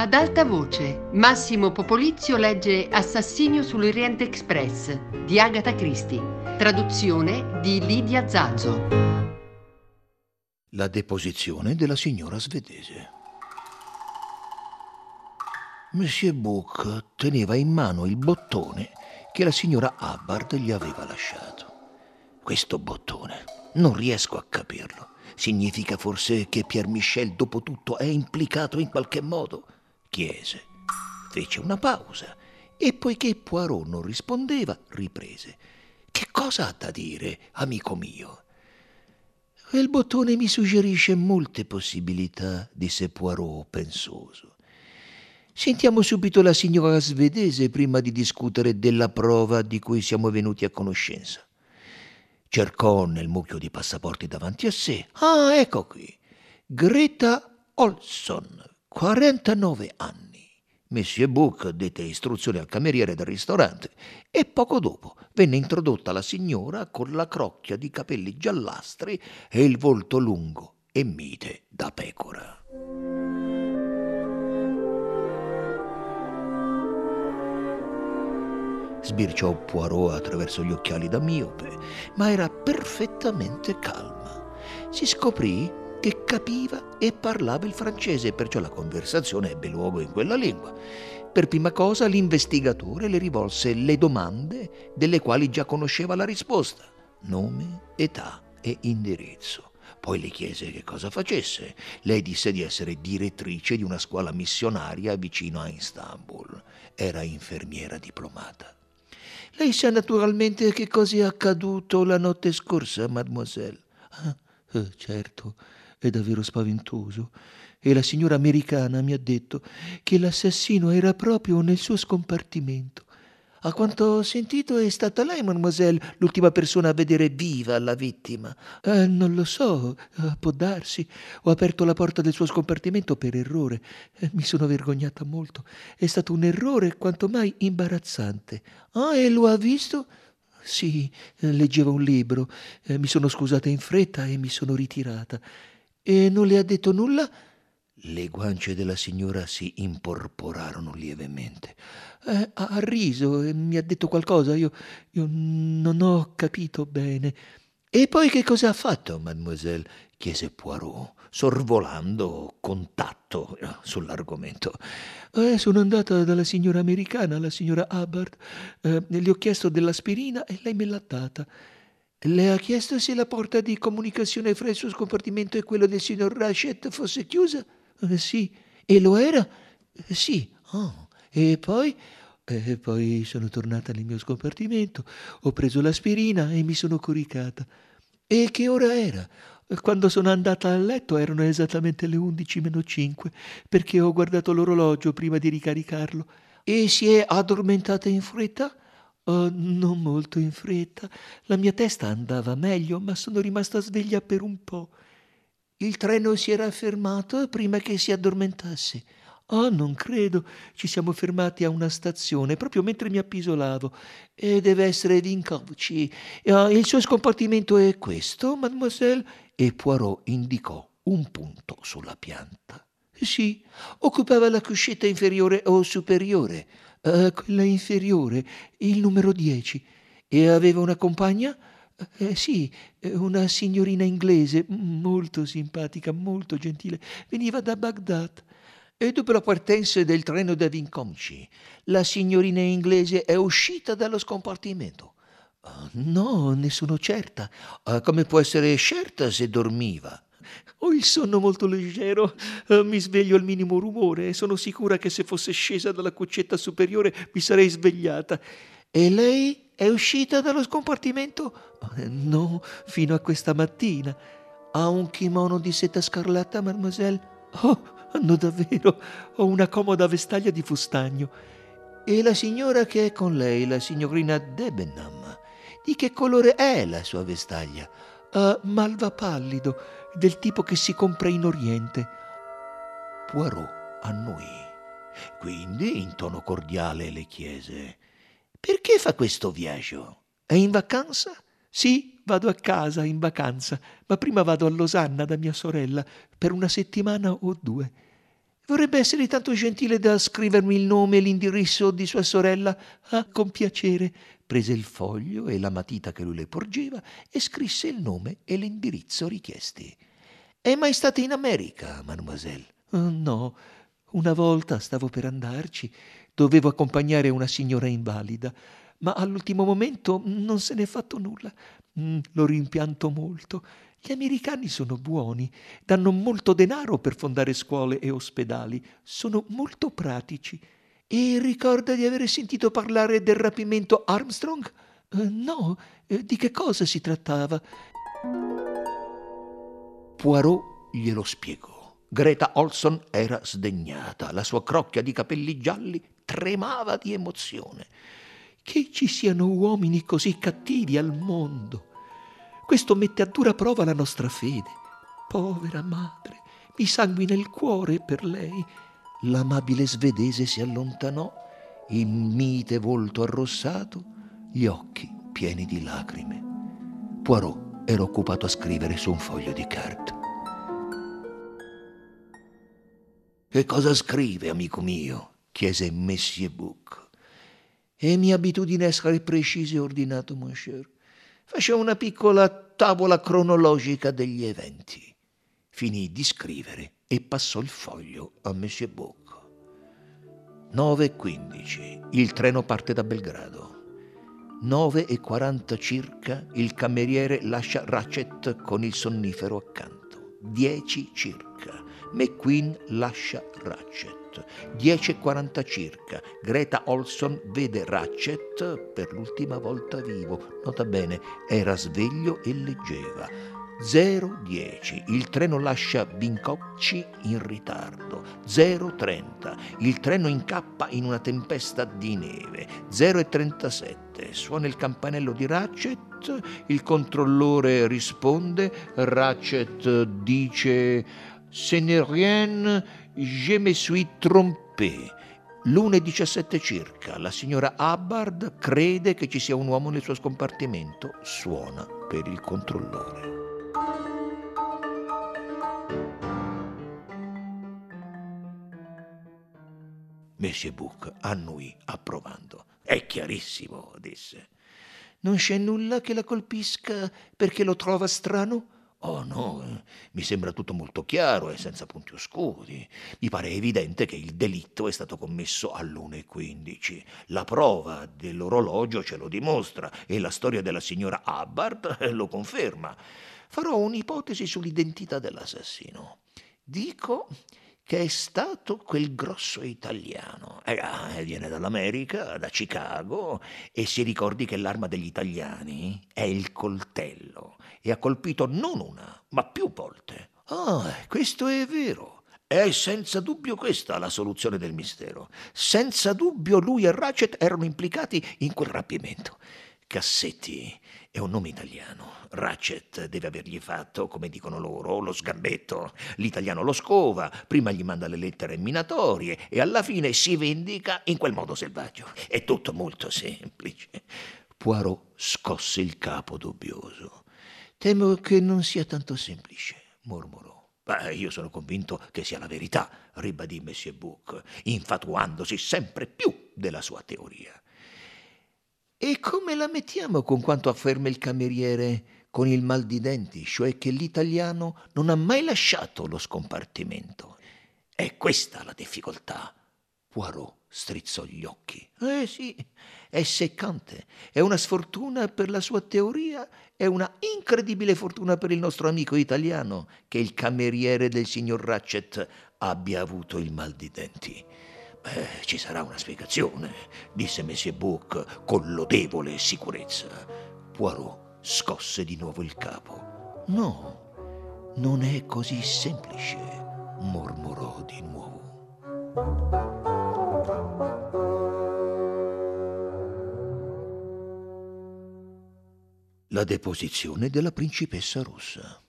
Ad alta voce, Massimo Popolizio legge Assassinio sull'Oriente Express di Agatha Christie, traduzione di Lidia Zazzo. La deposizione della signora svedese. Monsieur Book teneva in mano il bottone che la signora Hubbard gli aveva lasciato. Questo bottone, non riesco a capirlo. Significa forse che Pierre Michel, dopo tutto, è implicato in qualche modo? Chiese. Fece una pausa e poiché Poirot non rispondeva, riprese. Che cosa ha da dire, amico mio? Quel bottone mi suggerisce molte possibilità, disse Poirot pensoso. Sentiamo subito la signora svedese prima di discutere della prova di cui siamo venuti a conoscenza. Cercò nel mucchio di passaporti davanti a sé. Ah, ecco qui. Greta Olson, 49 anni. Monsieur Book dette istruzioni al cameriere del ristorante e poco dopo venne introdotta la signora con la crocchia di capelli giallastri e il volto lungo e mite da pecora. Sbirciò Poirot attraverso gli occhiali da miope, ma era perfettamente calma. Si scoprì che capiva e parlava il francese, perciò la conversazione ebbe luogo in quella lingua. Per prima cosa l'investigatore le rivolse le domande delle quali già conosceva la risposta: nome, età e indirizzo. Poi le chiese che cosa facesse. Lei disse di essere direttrice di una scuola missionaria vicino a Istanbul. Era infermiera diplomata. Lei sa naturalmente che cosa è accaduto la notte scorsa, mademoiselle. Ah, eh, certo, è davvero spaventoso. E la signora americana mi ha detto che l'assassino era proprio nel suo scompartimento. A quanto ho sentito è stata lei, mademoiselle, l'ultima persona a vedere viva la vittima. Eh, non lo so, eh, può darsi. Ho aperto la porta del suo scompartimento per errore. Eh, mi sono vergognata molto. È stato un errore quanto mai imbarazzante. Ah, e lo ha visto? Sì, leggeva un libro. Eh, mi sono scusata in fretta e mi sono ritirata. E non le ha detto nulla? Le guance della signora si imporporarono lievemente. Eh, ha riso e mi ha detto qualcosa. Io, io non ho capito bene. E poi che cosa ha fatto, mademoiselle? chiese Poirot, sorvolando contatto eh, sull'argomento. Eh, sono andata dalla signora americana, la signora Hubbard. Eh, le ho chiesto dell'aspirina e lei me l'ha data. Le ha chiesto se la porta di comunicazione fra il suo scompartimento e quello del signor Rachet fosse chiusa? Eh, sì. E lo era? Eh, sì. Oh. E poi? E poi sono tornata nel mio scompartimento, ho preso l'aspirina e mi sono coricata. E che ora era? Quando sono andata a letto erano esattamente le undici meno cinque, perché ho guardato l'orologio prima di ricaricarlo. E si è addormentata in fretta? Oh, non molto in fretta. La mia testa andava meglio, ma sono rimasta sveglia per un po'. Il treno si era fermato prima che si addormentasse. Oh, non credo. Ci siamo fermati a una stazione proprio mentre mi appisolavo. E deve essere Vinkovci. Uh, il suo scompartimento è questo, mademoiselle? E Poirot indicò un punto sulla pianta. Sì, occupava la cuscetta inferiore o superiore. Uh, quella inferiore, il numero 10. E aveva una compagna? Eh, sì, eh, una signorina inglese, molto simpatica, molto gentile, veniva da Baghdad. E dopo la partenza del treno da Vincomci, la signorina inglese è uscita dallo scompartimento. Uh, no, ne sono certa. Uh, come può essere certa se dormiva? Ho il sonno molto leggero, uh, mi sveglio al minimo rumore e sono sicura che se fosse scesa dalla cuccetta superiore mi sarei svegliata. E lei è uscita dallo scompartimento? Eh, no, fino a questa mattina. Ha un kimono di seta scarlatta, mademoiselle? Oh, no, davvero. Ho una comoda vestaglia di fustagno. E la signora che è con lei, la signorina Debenham, di che colore è la sua vestaglia? Uh, malva pallido, del tipo che si compra in Oriente. Poirot annuì. Quindi, in tono cordiale, le chiese perché fa questo viaggio? È in vacanza? Sì, vado a casa in vacanza, ma prima vado a Losanna da mia sorella per una settimana o due. Vorrebbe essere tanto gentile da scrivermi il nome e l'indirizzo di sua sorella? Ah, con piacere. Prese il foglio e la matita che lui le porgeva e scrisse il nome e l'indirizzo richiesti. È mai stata in America, mademoiselle? Uh, no, una volta stavo per andarci. Dovevo accompagnare una signora invalida, ma all'ultimo momento non se n'è fatto nulla. Mm, lo rimpianto molto. Gli americani sono buoni, danno molto denaro per fondare scuole e ospedali, sono molto pratici. E ricorda di aver sentito parlare del rapimento Armstrong? Uh, no, uh, di che cosa si trattava? Poirot glielo spiegò. Greta Olson era sdegnata, la sua crocchia di capelli gialli tremava di emozione. Che ci siano uomini così cattivi al mondo. Questo mette a dura prova la nostra fede. Povera madre, mi sanguina il cuore per lei. L'amabile svedese si allontanò, il mite volto arrossato, gli occhi pieni di lacrime. Poirot era occupato a scrivere su un foglio di carta. Che cosa scrive, amico mio? chiese Messie Bouc. È mia abitudine essere preciso e ordinato, monsieur faceva una piccola tavola cronologica degli eventi. Finì di scrivere e passò il foglio a Monsieur Bocco. 9.15. Il treno parte da Belgrado. 9.40 circa il cameriere lascia Ratchet con il sonnifero accanto. 10 circa. McQueen lascia Ratchet. 10.40 circa, Greta Olson vede Ratchet per l'ultima volta vivo. Nota bene, era sveglio e leggeva. 0.10. Il treno lascia Vincocci in ritardo. 0.30. Il treno incappa in una tempesta di neve. 0.37. Suona il campanello di Ratchet. Il controllore risponde. Ratchet dice: Ce n'est rien Je me suis trompé. L'1.17 circa, la signora Hubbard crede che ci sia un uomo nel suo scompartimento. Suona per il controllore. Monsieur Bouc annui approvando. È chiarissimo, disse. Non c'è nulla che la colpisca perché lo trova strano? Oh no, eh, mi sembra tutto molto chiaro e senza punti oscuri. Mi pare evidente che il delitto è stato commesso all'1.15. La prova dell'orologio ce lo dimostra e la storia della signora Hubbard lo conferma. Farò un'ipotesi sull'identità dell'assassino. Dico che è stato quel grosso italiano. Eh, viene dall'America, da Chicago, e si ricordi che l'arma degli italiani è il coltello e ha colpito non una, ma più volte. Ah, questo è vero. È senza dubbio questa la soluzione del mistero. Senza dubbio lui e Ratchet erano implicati in quel rapimento. Cassetti è un nome italiano. Ratchet deve avergli fatto, come dicono loro, lo sgambetto. L'italiano lo scova, prima gli manda le lettere minatorie e alla fine si vendica in quel modo selvaggio. È tutto molto semplice. Poirot scosse il capo dubbioso. Temo che non sia tanto semplice, mormorò. Beh, io sono convinto che sia la verità, ribadì Monsieur Bouc, infatuandosi sempre più della sua teoria. E come la mettiamo con quanto afferma il cameriere con il mal di denti, cioè che l'italiano non ha mai lasciato lo scompartimento? È questa la difficoltà. Poirot strizzò gli occhi. Eh sì, è seccante. È una sfortuna per la sua teoria, è una incredibile fortuna per il nostro amico italiano che il cameriere del signor Ratchet abbia avuto il mal di denti. Beh, ci sarà una spiegazione, disse Monsieur Bouc con lodevole sicurezza. Poirot scosse di nuovo il capo. No, non è così semplice, mormorò di nuovo. La deposizione della principessa rossa.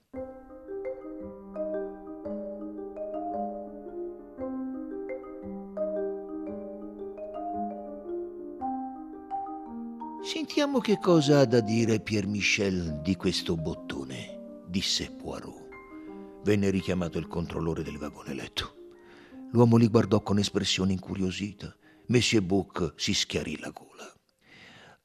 Sentiamo che cosa ha da dire Pierre Michel di questo bottone, disse Poirot. Venne richiamato il controllore del vagone letto. L'uomo li guardò con espressione incuriosita. Monsieur Bouc si schiarì la gola.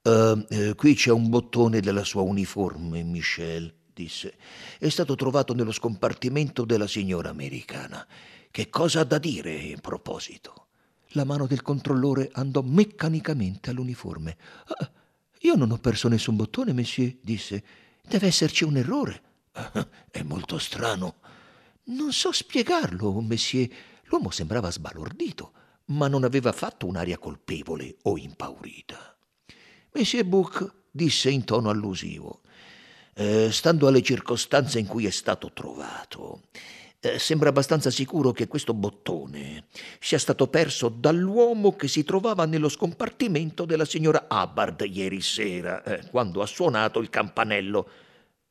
Uh, eh, qui c'è un bottone della sua uniforme, Michel, disse. È stato trovato nello scompartimento della signora americana. Che cosa ha da dire in proposito? La mano del controllore andò meccanicamente all'uniforme. Ah, io non ho perso nessun bottone, monsieur, disse. Deve esserci un errore. È molto strano. Non so spiegarlo, monsieur. L'uomo sembrava sbalordito, ma non aveva fatto un'aria colpevole o impaurita. Monsieur Bouc disse in tono allusivo, eh, stando alle circostanze in cui è stato trovato, eh, sembra abbastanza sicuro che questo bottone sia stato perso dall'uomo che si trovava nello scompartimento della signora Hubbard ieri sera, eh, quando ha suonato il campanello.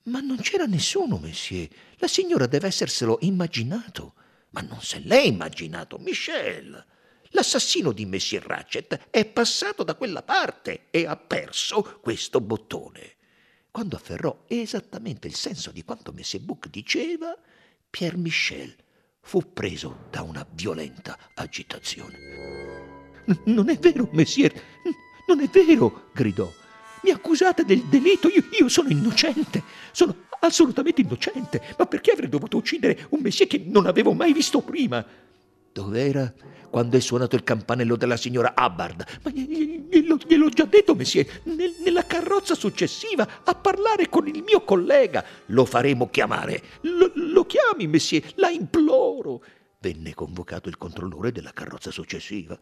Ma non c'era nessuno, Monsieur. La signora deve esserselo immaginato. Ma non se l'è immaginato, Michel. L'assassino di Messie Ratchet è passato da quella parte e ha perso questo bottone. Quando afferrò esattamente il senso di quanto Messie Bouc diceva, Pierre Michel fu preso da una violenta agitazione. Non è vero, Messier, non è vero, gridò. Mi accusate del delitto, io, io sono innocente, sono assolutamente innocente. Ma perché avrei dovuto uccidere un Messie che non avevo mai visto prima? Dov'era quando è suonato il campanello della signora Hubbard? Ma glielo, gliel'ho già detto, Messie, nel, nella carrozza successiva, a parlare con il mio collega. Lo faremo chiamare. Lo, lo chiami, Messie, la imploro. Venne convocato il controllore della carrozza successiva.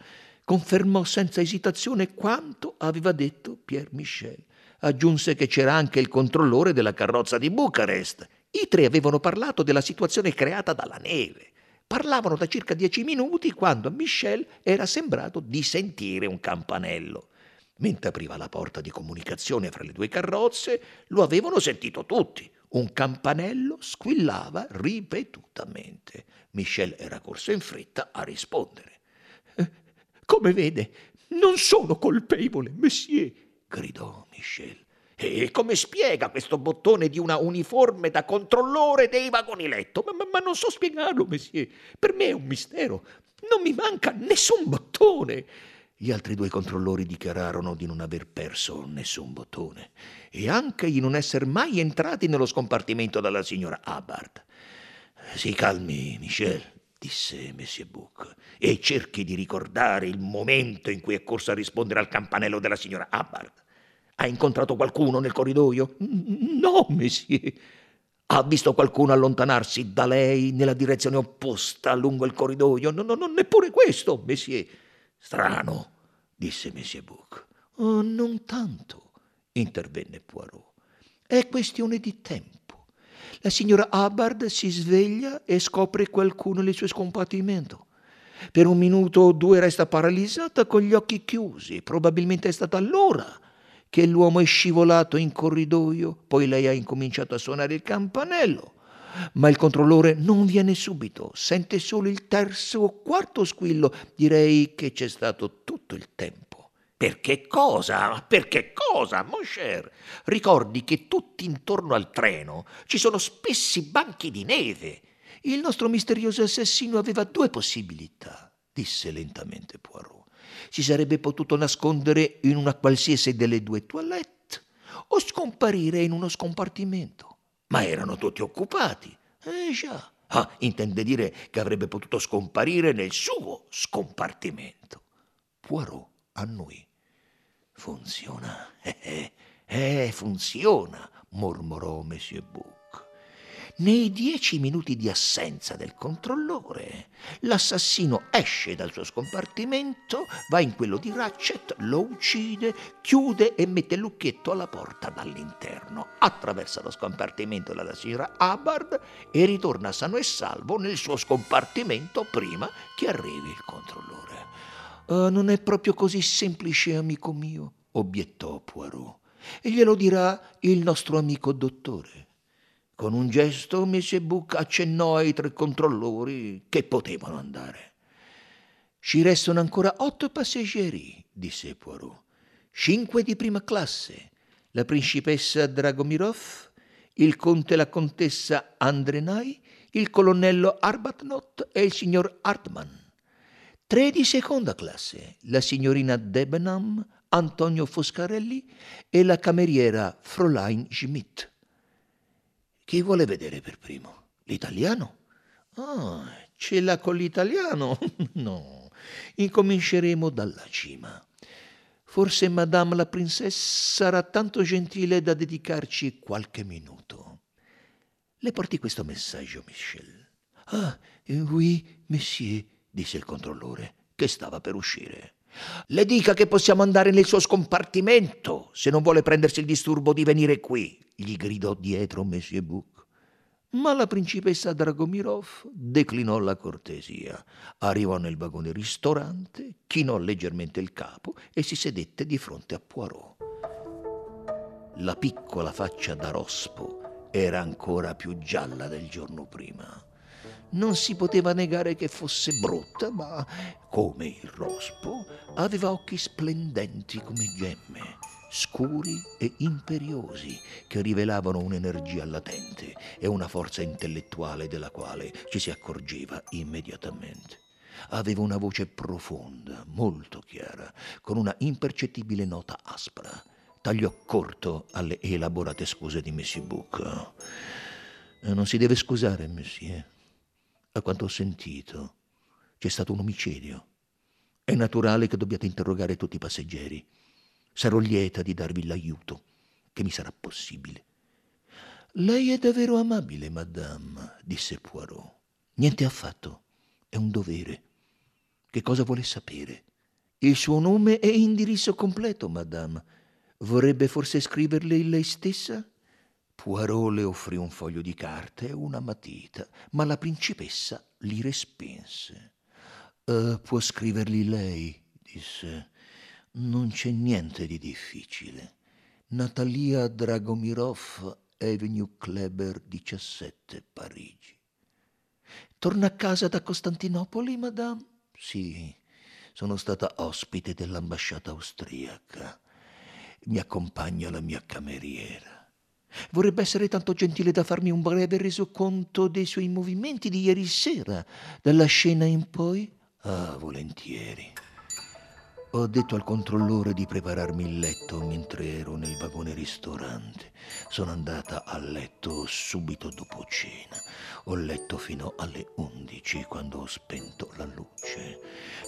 Confermò senza esitazione quanto aveva detto Pierre Michel. Aggiunse che c'era anche il controllore della carrozza di Bucarest. I tre avevano parlato della situazione creata dalla neve. Parlavano da circa dieci minuti quando a Michel era sembrato di sentire un campanello. Mentre apriva la porta di comunicazione fra le due carrozze, lo avevano sentito tutti. Un campanello squillava ripetutamente. Michel era corso in fretta a rispondere. Eh, come vede, non sono colpevole, Monsieur, gridò Michel. E come spiega questo bottone di una uniforme da controllore dei vagoni letto? Ma, ma, ma, non so spiegarlo, Messie. Per me è un mistero. Non mi manca nessun bottone. Gli altri due controllori dichiararono di non aver perso nessun bottone e anche di non essere mai entrati nello scompartimento della signora Hubbard. Si calmi, Michel, disse Messie Bouc, e cerchi di ricordare il momento in cui è corso a rispondere al campanello della signora Hubbard. Ha incontrato qualcuno nel corridoio? No, Messie. Ha visto qualcuno allontanarsi da lei nella direzione opposta lungo il corridoio? No, no, no neppure questo, Messie. Strano, disse Messie Bouc. Oh, non tanto, intervenne Poirot. È questione di tempo. La signora Hubbard si sveglia e scopre qualcuno nel suo scompartimento. Per un minuto o due resta paralizzata con gli occhi chiusi. Probabilmente è stata allora che l'uomo è scivolato in corridoio, poi lei ha incominciato a suonare il campanello. Ma il controllore non viene subito, sente solo il terzo o quarto squillo. Direi che c'è stato tutto il tempo. Per che cosa? Per che cosa, mon cher? Ricordi che tutti intorno al treno ci sono spessi banchi di neve. Il nostro misterioso assassino aveva due possibilità, disse lentamente Poirot si sarebbe potuto nascondere in una qualsiasi delle due toilette o scomparire in uno scompartimento. Ma erano tutti occupati. Eh già. Ah, intende dire che avrebbe potuto scomparire nel suo scompartimento. Poirot annui. Funziona. Eh, eh, eh funziona, mormorò Monsieur Bou. Nei dieci minuti di assenza del controllore, l'assassino esce dal suo scompartimento, va in quello di Ratchet, lo uccide, chiude e mette il lucchetto alla porta dall'interno, attraversa lo scompartimento della signora Hubbard e ritorna sano e salvo nel suo scompartimento prima che arrivi il controllore. Uh, non è proprio così semplice, amico mio, obiettò Poirot. E glielo dirà il nostro amico dottore. Con un gesto Messie Bouc accennò ai tre controllori che potevano andare. Ci restano ancora otto passeggeri, disse Poirot. Cinque di prima classe, la principessa Dragomirov, il conte e la contessa Andrenai, il colonnello Arbuthnot e il signor Hartmann. tre di seconda classe, la signorina Debenham, Antonio Foscarelli e la cameriera Fräulein Schmidt. Chi vuole vedere per primo? L'italiano? Ah, ce l'ha con l'italiano? no, incominceremo dalla cima. Forse Madame la Princesse sarà tanto gentile da dedicarci qualche minuto. Le porti questo messaggio, Michel. Ah, oui, monsieur, disse il controllore, che stava per uscire. Le dica che possiamo andare nel suo scompartimento, se non vuole prendersi il disturbo di venire qui, gli gridò dietro Monsieur Bouc. Ma la principessa Dragomirov declinò la cortesia, arrivò nel vagone ristorante, chinò leggermente il capo e si sedette di fronte a Poirot. La piccola faccia da rospo era ancora più gialla del giorno prima. Non si poteva negare che fosse brutta, ma, come il rospo, aveva occhi splendenti come gemme, scuri e imperiosi, che rivelavano un'energia latente e una forza intellettuale della quale ci si accorgeva immediatamente. Aveva una voce profonda, molto chiara, con una impercettibile nota aspra. Tagliò corto alle elaborate scuse di Messi Bouc. Eh, non si deve scusare, Monsieur a quanto ho sentito, c'è stato un omicidio. È naturale che dobbiate interrogare tutti i passeggeri. Sarò lieta di darvi l'aiuto che mi sarà possibile. Lei è davvero amabile, madame, disse Poirot. Niente affatto. È un dovere. Che cosa vuole sapere? Il suo nome e indirizzo completo, madame. Vorrebbe forse scriverle lei stessa? Poirot le offrì un foglio di carte e una matita, ma la principessa li respinse. Uh, può scriverli lei, disse. Non c'è niente di difficile. Natalia Dragomirov, Avenue Kleber 17, Parigi. Torna a casa da Costantinopoli, madame? Sì, sono stata ospite dell'ambasciata austriaca. Mi accompagna la mia cameriera. Vorrebbe essere tanto gentile da farmi un breve resoconto dei suoi movimenti di ieri sera, dalla scena in poi? Ah, volentieri. Ho detto al controllore di prepararmi il letto mentre ero nel vagone ristorante. Sono andata a letto subito dopo cena. Ho letto fino alle undici quando ho spento la luce.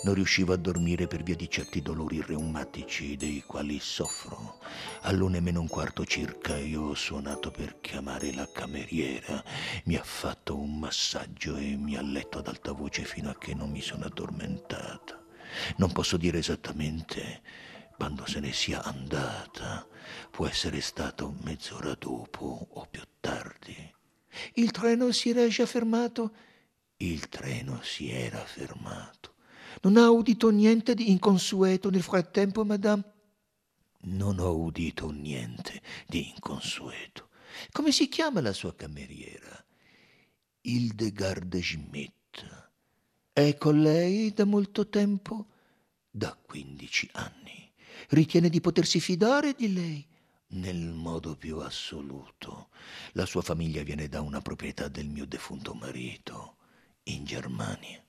Non riuscivo a dormire per via di certi dolori reumatici dei quali soffro. All'una e meno un quarto circa io ho suonato per chiamare la cameriera. Mi ha fatto un massaggio e mi ha letto ad alta voce fino a che non mi sono addormentata. Non posso dire esattamente quando se ne sia andata. Può essere stato mezz'ora dopo o più tardi. Il treno si era già fermato? Il treno si era fermato. Non ha udito niente di inconsueto nel frattempo, madame? Non ho udito niente di inconsueto. Come si chiama la sua cameriera? Hildegard Schmidt. È con lei da molto tempo? Da quindici anni. Ritiene di potersi fidare di lei? Nel modo più assoluto. La sua famiglia viene da una proprietà del mio defunto marito, in Germania.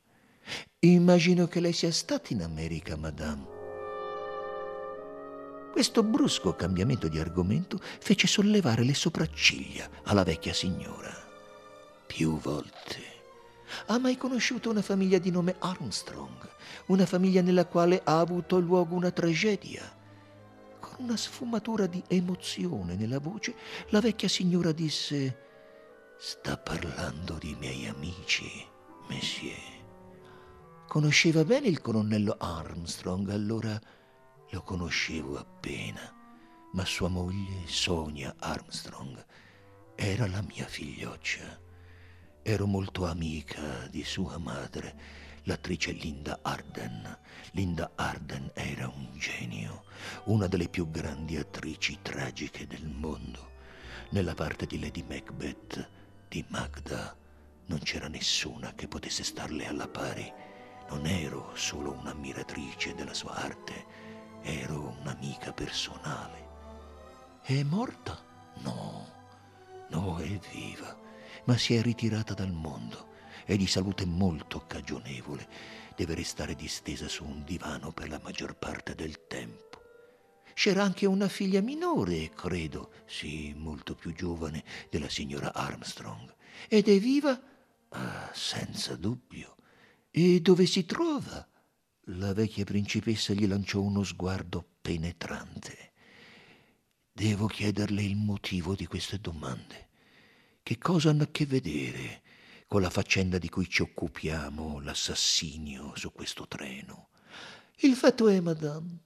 Immagino che lei sia stata in America, madame. Questo brusco cambiamento di argomento fece sollevare le sopracciglia alla vecchia signora. Più volte ha mai conosciuto una famiglia di nome Armstrong, una famiglia nella quale ha avuto luogo una tragedia. Con una sfumatura di emozione nella voce, la vecchia signora disse: Sta parlando di miei amici, Monsieur. Conosceva bene il colonnello Armstrong, allora lo conoscevo appena, ma sua moglie, Sonia Armstrong, era la mia figlioccia. Ero molto amica di sua madre, l'attrice Linda Arden. Linda Arden era un genio, una delle più grandi attrici tragiche del mondo. Nella parte di Lady Macbeth, di Magda, non c'era nessuna che potesse starle alla pari. Non ero solo un'ammiratrice della sua arte, ero un'amica personale. È morta? No, no, è viva ma si è ritirata dal mondo è di salute molto cagionevole. Deve restare distesa su un divano per la maggior parte del tempo. C'era anche una figlia minore, credo, sì, molto più giovane, della signora Armstrong. Ed è viva? Ah, senza dubbio. E dove si trova? La vecchia principessa gli lanciò uno sguardo penetrante. Devo chiederle il motivo di queste domande. Che cosa hanno a che vedere con la faccenda di cui ci occupiamo, l'assassinio su questo treno? Il fatto è, madame,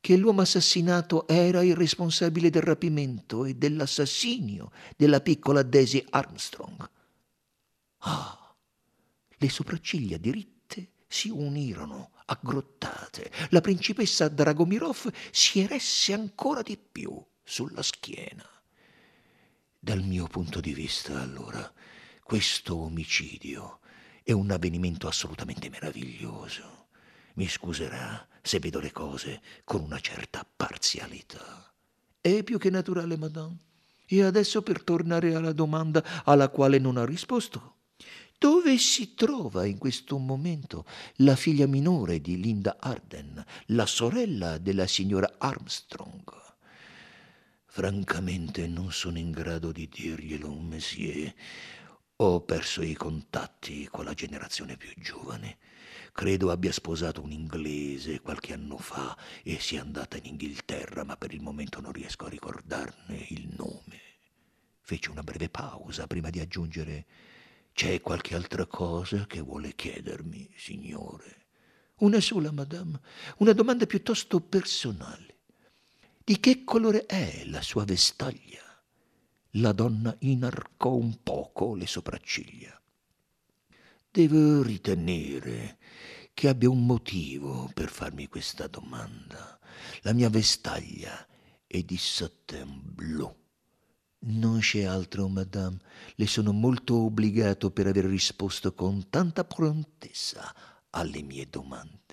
che l'uomo assassinato era il responsabile del rapimento e dell'assassinio della piccola Daisy Armstrong. Ah, le sopracciglia diritte si unirono, aggrottate. La principessa Dragomirov si eresse ancora di più sulla schiena. Dal mio punto di vista, allora, questo omicidio è un avvenimento assolutamente meraviglioso. Mi scuserà se vedo le cose con una certa parzialità. È più che naturale, madame. E adesso per tornare alla domanda alla quale non ha risposto. Dove si trova in questo momento la figlia minore di Linda Arden, la sorella della signora Armstrong? Francamente non sono in grado di dirglielo, Monsieur. Ho perso i contatti con la generazione più giovane. Credo abbia sposato un inglese qualche anno fa e sia andata in Inghilterra, ma per il momento non riesco a ricordarne il nome. Fece una breve pausa prima di aggiungere C'è qualche altra cosa che vuole chiedermi, signore? Una sola, madame, una domanda piuttosto personale. Di che colore è la sua vestaglia? La donna inarcò un poco le sopracciglia. Devo ritenere che abbia un motivo per farmi questa domanda. La mia vestaglia è di satin blu. Non c'è altro, madame. Le sono molto obbligato per aver risposto con tanta prontezza alle mie domande.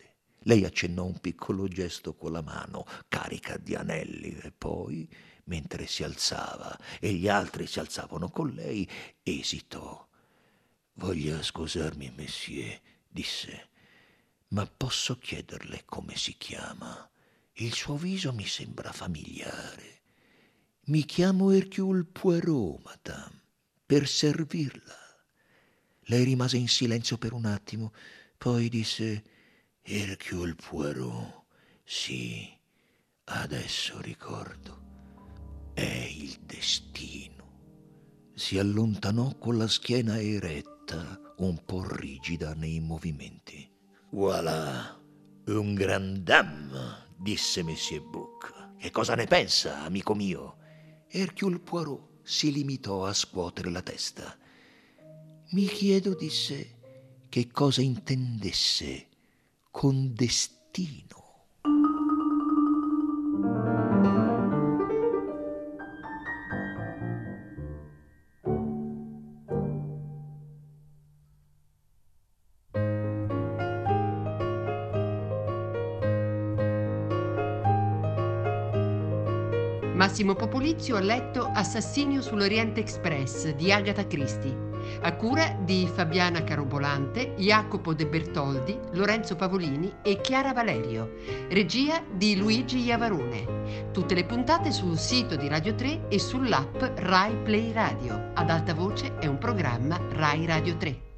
Lei accennò un piccolo gesto con la mano, carica di anelli, e poi, mentre si alzava e gli altri si alzavano con lei, esitò. Voglia scusarmi, messie, disse, ma posso chiederle come si chiama? Il suo viso mi sembra familiare. Mi chiamo Hercule Poirot, madame, per servirla. Lei rimase in silenzio per un attimo, poi disse Hercule Poirot, sì, adesso ricordo. È il destino. Si allontanò con la schiena eretta, un po' rigida nei movimenti. Voilà, un grand dame, disse Monsieur Book. Che cosa ne pensa, amico mio? Hercule Poirot si limitò a scuotere la testa. Mi chiedo, disse, che cosa intendesse con destino. Massimo Popolizio ha letto Assassinio sull'Oriente Express di Agatha Christie a cura di Fabiana Carobolante, Jacopo De Bertoldi, Lorenzo Pavolini e Chiara Valerio, regia di Luigi Iavarone. Tutte le puntate sul sito di Radio 3 e sull'app Rai Play Radio. Ad alta voce è un programma Rai Radio 3.